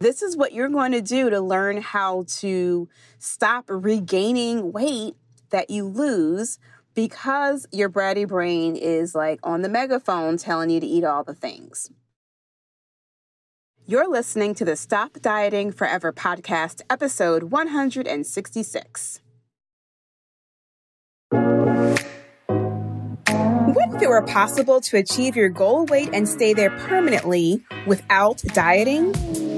This is what you're going to do to learn how to stop regaining weight that you lose because your bratty brain is like on the megaphone telling you to eat all the things. You're listening to the Stop Dieting Forever podcast, episode 166. What if it were possible to achieve your goal weight and stay there permanently without dieting?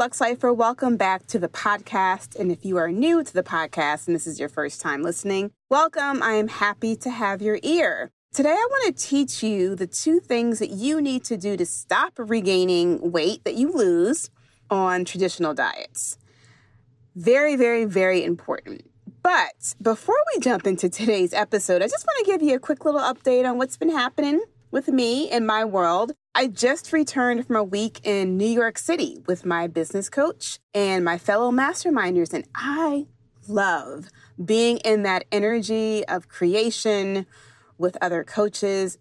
Lux Lifer, welcome back to the podcast. And if you are new to the podcast and this is your first time listening, welcome. I am happy to have your ear. Today, I want to teach you the two things that you need to do to stop regaining weight that you lose on traditional diets. Very, very, very important. But before we jump into today's episode, I just want to give you a quick little update on what's been happening with me in my world. I just returned from a week in New York City with my business coach and my fellow masterminders, and I love being in that energy of creation with other coaches.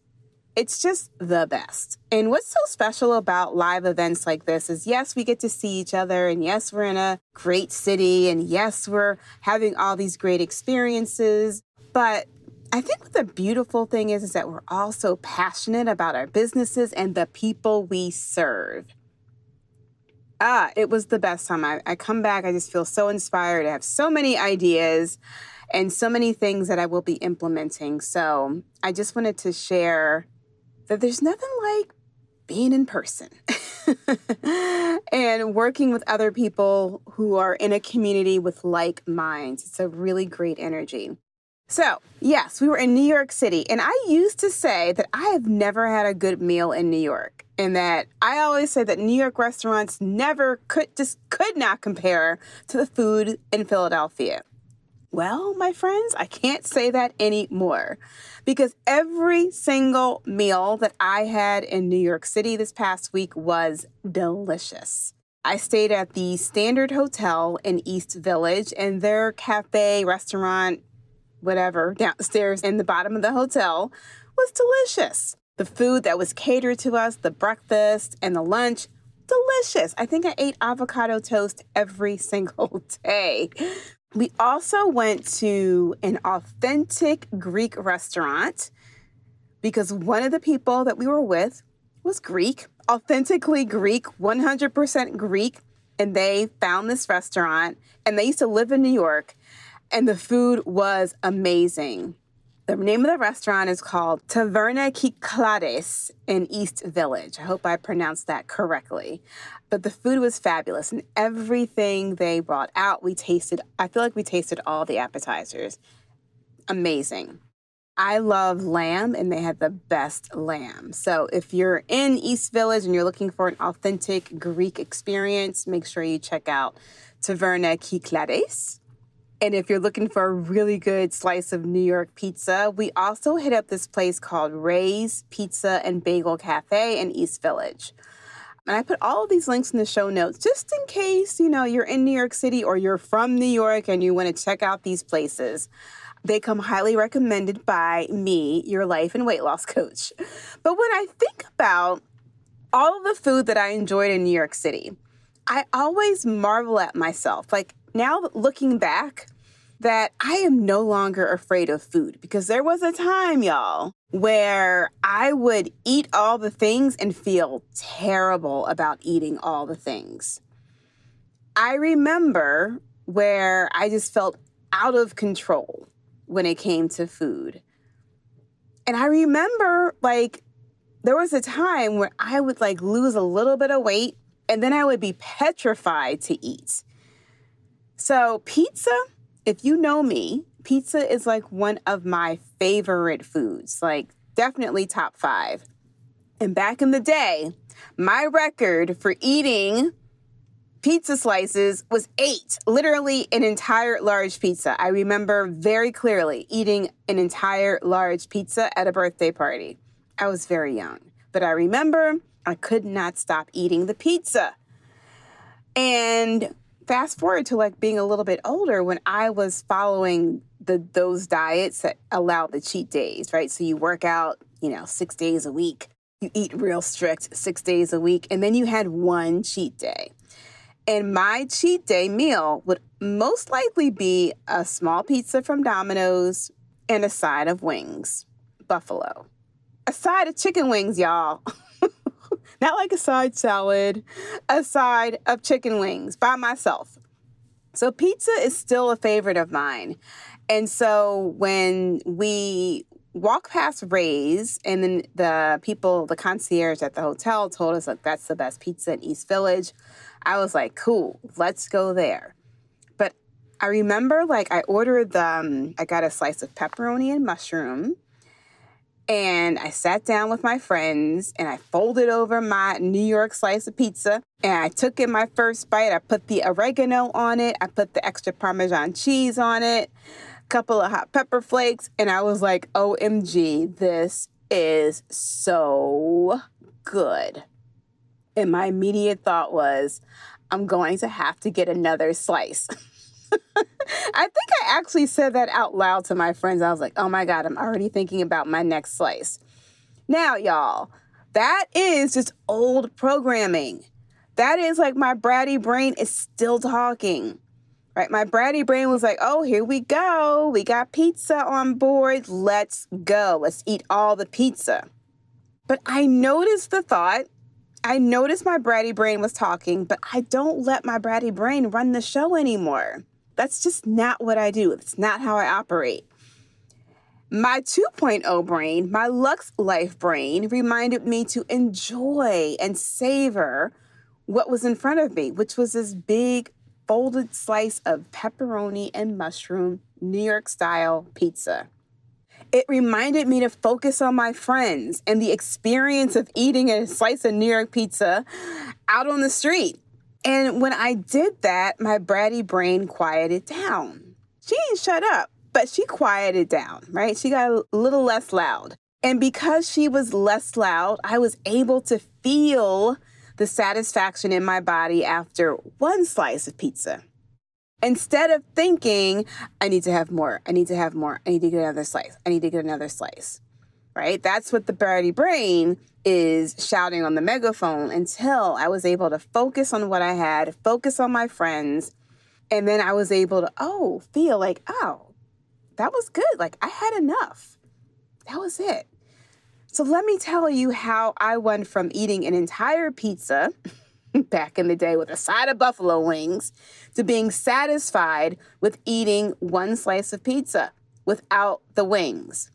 It's just the best. And what's so special about live events like this is yes, we get to see each other, and yes, we're in a great city, and yes, we're having all these great experiences. But I think what the beautiful thing is is that we're all so passionate about our businesses and the people we serve. Ah, it was the best time. I, I come back, I just feel so inspired. I have so many ideas and so many things that I will be implementing. So I just wanted to share that there's nothing like being in person and working with other people who are in a community with like minds. It's a really great energy. So, yes, we were in New York City, and I used to say that I have never had a good meal in New York, and that I always say that New York restaurants never could just could not compare to the food in Philadelphia. Well, my friends, I can't say that anymore because every single meal that I had in New York City this past week was delicious. I stayed at the Standard Hotel in East Village, and their cafe, restaurant, whatever, downstairs in the bottom of the hotel was delicious. The food that was catered to us, the breakfast and the lunch, delicious. I think I ate avocado toast every single day. We also went to an authentic Greek restaurant because one of the people that we were with was Greek, authentically Greek, 100% Greek. And they found this restaurant and they used to live in New York and the food was amazing. The name of the restaurant is called Taverna Kyclades in East Village. I hope I pronounced that correctly. But the food was fabulous and everything they brought out, we tasted. I feel like we tasted all the appetizers. Amazing. I love lamb and they had the best lamb. So if you're in East Village and you're looking for an authentic Greek experience, make sure you check out Taverna Kyclades. And if you're looking for a really good slice of New York pizza, we also hit up this place called Ray's Pizza and Bagel Cafe in East Village. And I put all of these links in the show notes just in case, you know, you're in New York City or you're from New York and you want to check out these places. They come highly recommended by me, your life and weight loss coach. But when I think about all of the food that I enjoyed in New York City, I always marvel at myself. Like, now looking back, that I am no longer afraid of food because there was a time, y'all, where I would eat all the things and feel terrible about eating all the things. I remember where I just felt out of control when it came to food. And I remember like there was a time where I would like lose a little bit of weight and then I would be petrified to eat. So, pizza, if you know me, pizza is like one of my favorite foods, like definitely top five. And back in the day, My record for eating pizza slices was eight, literally an entire large pizza. I remember very clearly eating an entire large pizza at a birthday party. I was very young, but I remember I could not stop eating the pizza. And fast forward to like being a little bit older when I was following the those diets that allow the cheat days, right? So you work out, you know, 6 days a week. You eat real strict 6 days a week and then you had one cheat day. And my cheat day meal would most likely be a small pizza from Domino's and a side of wings, buffalo. A side of chicken wings, y'all. Not like a side salad, a side of chicken wings by myself. So pizza is still a favorite of mine. And so when we walk past Ray's, and then the people, the concierge at the hotel told us like that's the best pizza in East Village. I was like, cool, let's go there. But I remember like I ordered the, um, I got a slice of pepperoni and mushroom. And I sat down with my friends and I folded over my New York slice of pizza and I took in my first bite. I put the oregano on it, I put the extra Parmesan cheese on it, a couple of hot pepper flakes, and I was like, OMG, this is so good. And my immediate thought was, I'm going to have to get another slice. I think I actually said that out loud to my friends. I was like, oh my God, I'm already thinking about my next slice. Now, y'all, that is just old programming. That is like my bratty brain is still talking. Right? My bratty brain was like, oh, here we go. We got pizza on board. Let's go. Let's eat all the pizza. But I noticed the thought I noticed my bratty brain was talking, but I don't let my bratty brain run the show anymore. That's just not what I do. That's not how I operate. My 2.0 brain, my Lux Life brain, reminded me to enjoy and savor what was in front of me, which was this big folded slice of pepperoni and mushroom New York style pizza. It reminded me to focus on my friends and the experience of eating a slice of New York pizza out on the street. And when I did that, my bratty brain quieted down. She didn't shut up, but she quieted down, right? She got a little less loud. And because she was less loud, I was able to feel the satisfaction in my body after one slice of pizza. Instead of thinking, I need to have more, I need to have more, I need to get another slice, I need to get another slice, right? That's what the bratty brain is shouting on the megaphone until I was able to focus on what I had, focus on my friends, and then I was able to, oh, feel like, oh, that was good. Like I had enough. That was it. So let me tell you how I went from eating an entire pizza back in the day with a side of buffalo wings to being satisfied with eating one slice of pizza without the wings.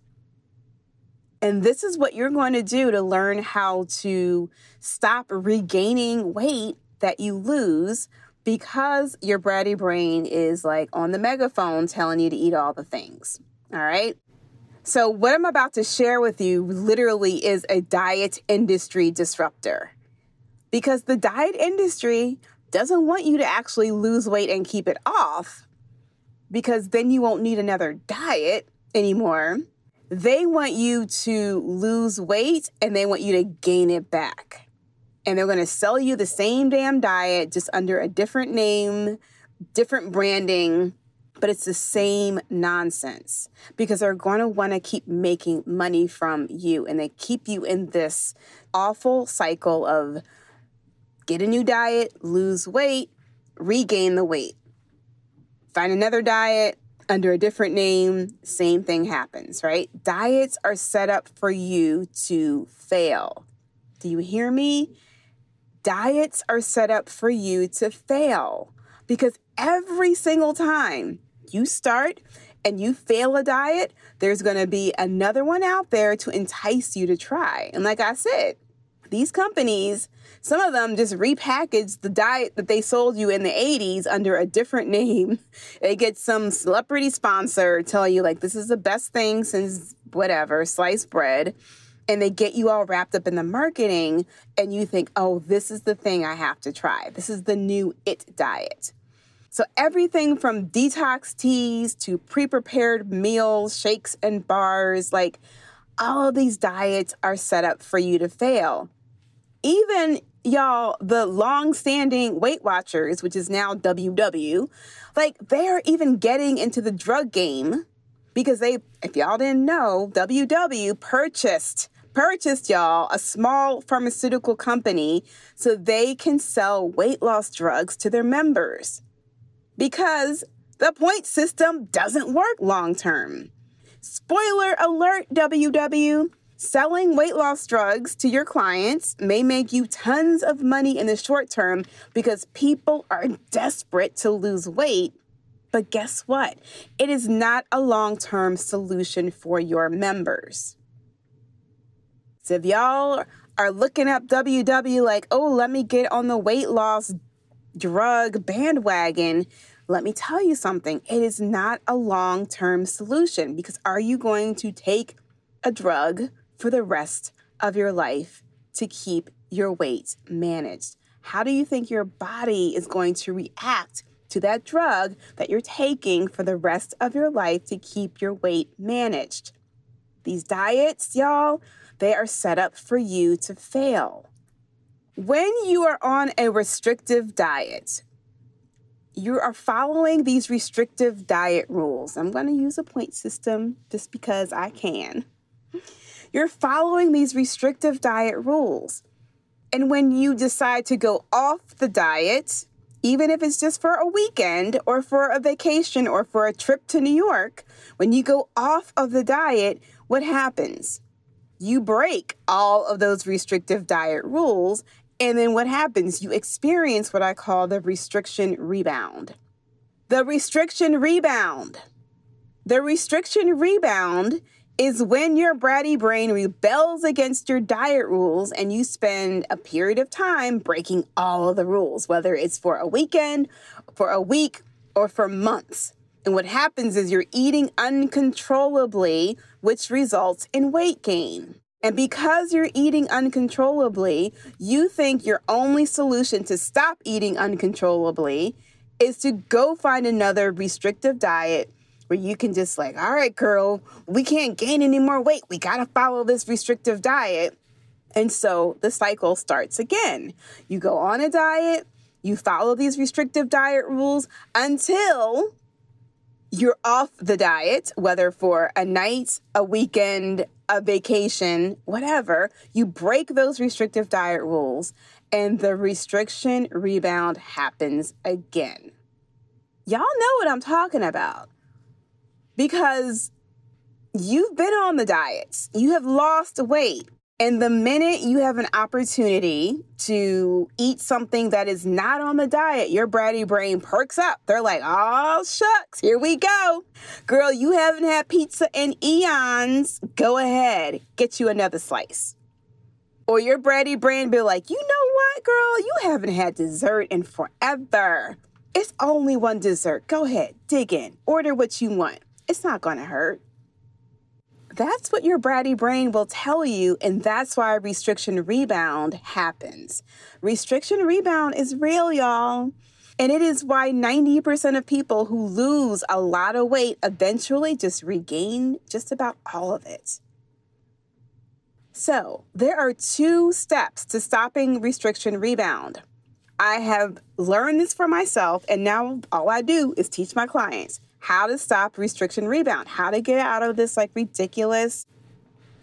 And this is what you're going to do to learn how to stop regaining weight that you lose because your bratty brain is like on the megaphone telling you to eat all the things. All right. So, what I'm about to share with you literally is a diet industry disruptor because the diet industry doesn't want you to actually lose weight and keep it off because then you won't need another diet anymore. They want you to lose weight and they want you to gain it back. And they're going to sell you the same damn diet just under a different name, different branding, but it's the same nonsense because they're going to want to keep making money from you and they keep you in this awful cycle of get a new diet, lose weight, regain the weight. Find another diet under a different name, same thing happens, right? Diets are set up for you to fail. Do you hear me? Diets are set up for you to fail because every single time you start and you fail a diet, there's going to be another one out there to entice you to try. And like I said, these companies, some of them just repackaged the diet that they sold you in the 80s under a different name. They get some celebrity sponsor tell you, like, this is the best thing since whatever, sliced bread. and they get you all wrapped up in the marketing and you think, oh, this is the thing I have to try. This is the new it diet. So, everything from detox teas to pre prepared meals, shakes, and bars like all of these diets are set up for you to fail. Even y'all, the long standing Weight Watchers, which is now WW, like they're even getting into the drug game because they, if y'all didn't know, WW purchased purchased y'all a small pharmaceutical company so they can sell weight loss drugs to their members. Because the point system doesn't work long term. Spoiler alert, WW. Selling weight loss drugs to your clients may make you tons of money in the short term because people are desperate to lose weight. But guess what? It is not a long term solution for your members. So if y'all are looking up WW like, oh, let me get on the weight loss drug bandwagon, let me tell you something. It is not a long term solution because are you going to take a drug for the rest of your life to keep your weight managed? How do you think your body is going to react to that drug that you're taking for the rest of your life to keep your weight managed? These diets, y'all, they are set up for you to fail. When you are on a restrictive diet, you are following these restrictive diet rules. I'm going to use a point system just because I can. You're following these restrictive diet rules. And when you decide to go off the diet, even if it's just for a weekend or for a vacation or for a trip to New York, when you go off of the diet, what happens? you break all of those restrictive diet rules. And then what happens? You experience what I call the restriction rebound. The restriction rebound. The restriction rebound is when your bratty brain rebels against your diet rules and you spend a period of time breaking all of the rules, whether it's for a weekend, for a week, or for months. And what happens is you're eating uncontrollably, which results in weight gain. And because you're eating uncontrollably, you think your only solution to stop eating uncontrollably is to go find another restrictive diet where you can just, like, all right, girl, we can't gain any more weight. We got to follow this restrictive diet. And so the cycle starts again. You go on a diet, you follow these restrictive diet rules until you're off the diet, whether for a night, a weekend, a vacation, whatever, you break those restrictive diet rules and the restriction rebound happens again. Y'all know what I'm talking about. Because you've been on the diets, you have lost weight, and the minute you have an opportunity to eat something that is not on the diet, your bratty brain perks up. They're like, oh, shucks, here we go. Girl, you haven't had pizza in eons. Go ahead, get you another slice. Or your bratty brain be like, you know what, girl, you haven't had dessert in forever. It's only one dessert. Go ahead, dig in, order what you want. It's not gonna hurt. That's what your bratty brain will tell you, and that's why restriction rebound happens. Restriction rebound is real, y'all. And it is why 90% of people who lose a lot of weight eventually just regain just about all of it. So, there are two steps to stopping restriction rebound. I have learned this for myself, and now all I do is teach my clients how to stop restriction rebound, how to get out of this like ridiculous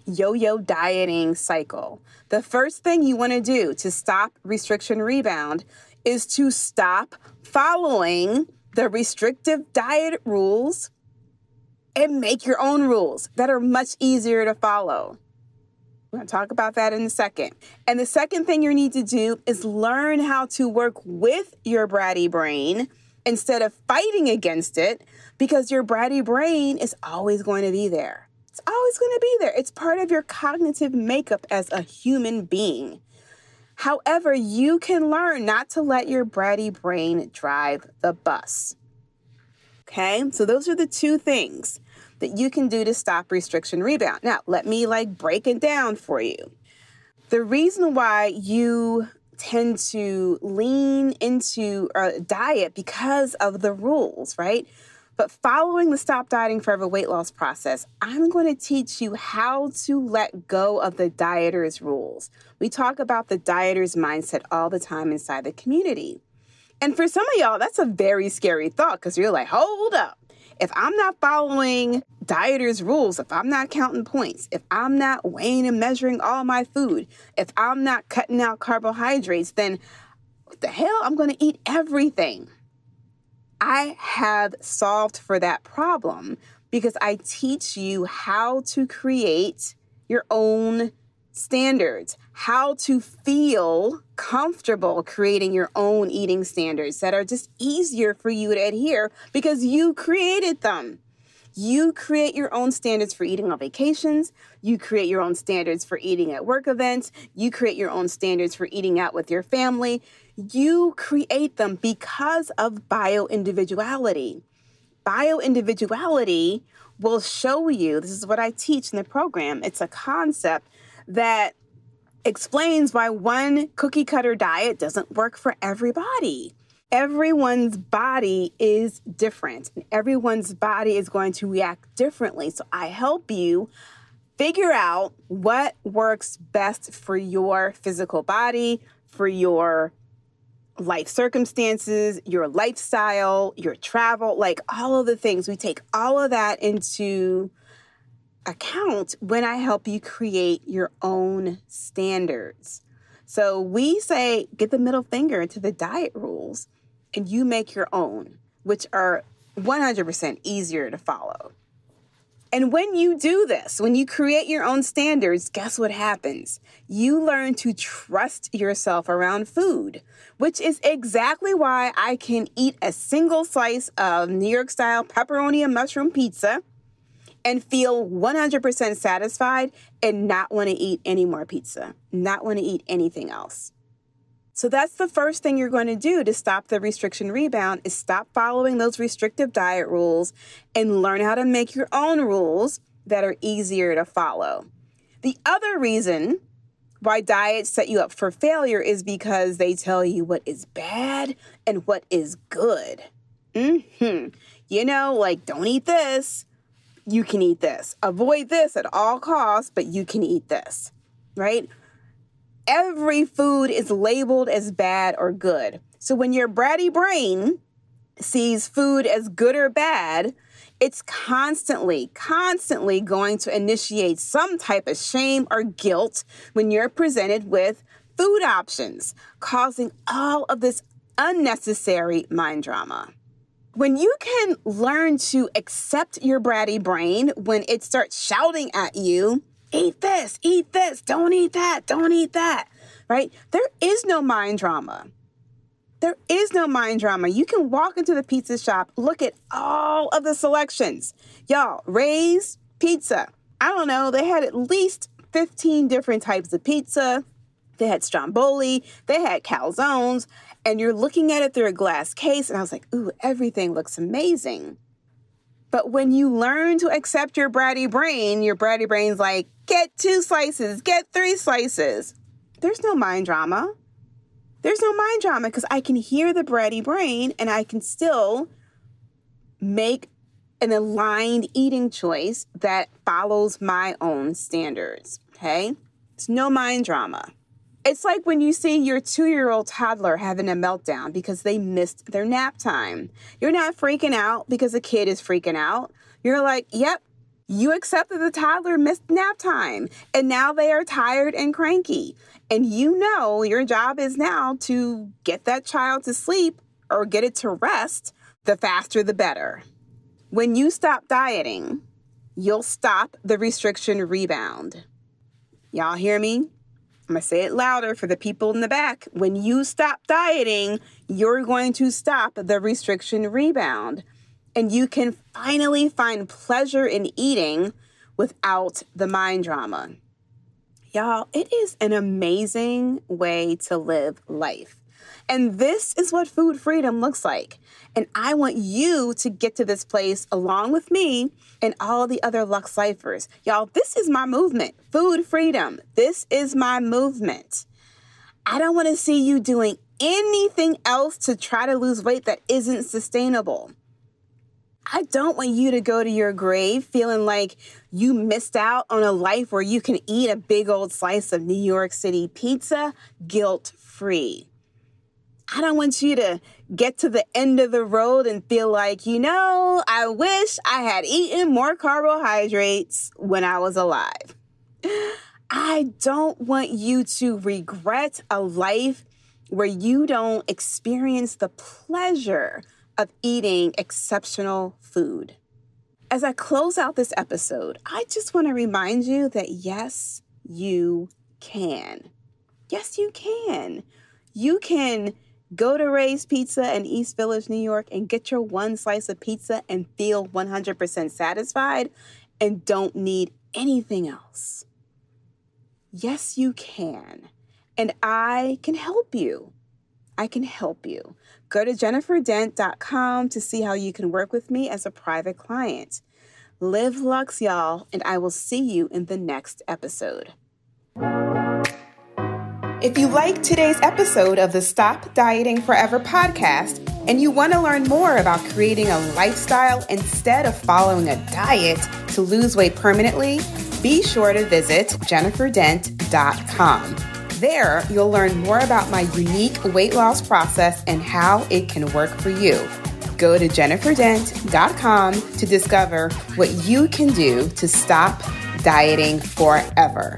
yo yo dieting cycle. The first thing you want to do to stop restriction rebound is to stop following the restrictive diet rules and make your own rules that are much easier to follow. We're going to talk about that in a second. And the second thing you need to do is learn how to work with your bratty brain instead of fighting against it because your bratty brain is always going to be there. It's always going to be there. It's part of your cognitive makeup as a human being. However, you can learn not to let your bratty brain drive the bus. Okay, so those are the two things. that you can do to stop restriction rebound. Now, let me like break it down for you. The reason why you tend to lean into a diet because of the rules, right? But following the Stop Dieting Forever weight loss process, I'm going to teach you how to let go of the dieter's rules. We talk about the dieter's mindset all the time inside the community. And for some of y'all, that's a very scary thought because you're like, hold up. If I'm not following dieters' rules, if I'm not counting points, if I'm not weighing and measuring all my food, if I'm not cutting out carbohydrates, then what the hell? I'm going to eat everything. I have solved for that problem because I teach you how to create your own standards, how to feel comfortable creating your own eating standards that are just easier for you to adhere because you created them. You create your own standards for eating on vacations. You create your own standards for eating at work events. You create your own standards for eating out with your family. You create them because of bio individuality. Bio individuality will show you this is what I teach in the program. It's a concept that explains why one cookie cutter diet doesn't work for everybody. Everyone's body is different, and everyone's body is going to react differently. So, I help you figure out what works best for your physical body, for your life circumstances, your lifestyle, your travel, like all of the things. We take all of that into account when I help you create your own standards. So we say get the middle finger to the diet rules and you make your own, which are 100% easier to follow. And when you do this, when you create your own standards, guess what happens? You learn to trust yourself around food, which is exactly why I can eat a single slice of New York style pepperoni and mushroom pizza and feel 100% satisfied and not want to eat any more pizza, not want to eat anything else. So that's the first thing you're going to do to stop the restriction rebound is stop following those restrictive diet rules and learn how to make your own rules that are easier to follow. The other reason why diets set you up for failure is because they tell you what is bad and what is good. hmm You know, like don't eat this, you can eat this. Avoid this at all costs, but you can eat this, right? Every food is labeled as bad or good. So when your bratty brain sees food as good or bad, it's constantly, constantly going to initiate some type of shame or guilt when you're presented with food options, causing all of this unnecessary mind drama. When you can learn to accept your bratty brain when it starts shouting at you, eat this, eat this, don't eat that, don't eat that, right? There is no mind drama. There is no mind drama. You can walk into the pizza shop, look at all of the selections. Y'all, Ray's Pizza. I don't know, they had at least 15 different types of pizza. They had stromboli, they had calzones, and you're looking at it through a glass case. And I was like, ooh, everything looks amazing. But when you learn to accept your bratty brain, your bratty brain's like, get two slices, get three slices. There's no mind drama. There's no mind drama because I can hear the bratty brain and I can still make an aligned eating choice that follows my own standards. Okay? It's no mind drama. It's like when you see your two year old toddler having a meltdown because they missed their nap time. You're not freaking out because a kid is freaking out. You're like, yep, you accept that the toddler missed nap time and now they are tired and cranky. And you know your job is now to get that child to sleep or get it to rest. The faster, the better. When you stop dieting, you'll stop the restriction rebound. Y'all hear me? I'm going to say it louder for the people in the back. When you stop dieting, you're going to stop the restriction rebound. And you can finally find pleasure in eating without the mind drama. Y'all, it is an amazing way to live life. And this is what food freedom looks like. And I want you to get to this place along with me and all the other Lux Lifers. Y'all, this is my movement. Food freedom. This is my movement. I don't want to see you doing anything else to try to lose weight that isn't sustainable. I don't want you to go to your grave feeling like you missed out on a life where you can eat a big old slice of New York City pizza guilt free. I don't want you to get to the end of the road and feel like, you know, I wish I had eaten more carbohydrates when I was alive. I don't want you to regret a life where you don't experience the pleasure of eating exceptional food. As I close out this episode, I just want to remind you that yes, you can. Yes, you can. You can go to Ray's Pizza in East Village, New York, and get your one slice of pizza and feel 100% satisfied and don't need anything else. Yes, you can. And I can help you. I can help you. Go to jenniferdent.com to see how you can work with me as a private client. Live Lux, y'all, and I will see you in the next episode. If you like today's episode of the Stop Dieting Forever podcast and you want to learn more about creating a lifestyle instead of following a diet to lose weight permanently, be sure to visit jenniferdent.com. There, you'll learn more about my unique weight loss process and how it can work for you. Go to jenniferdent.com to discover what you can do to stop dieting forever.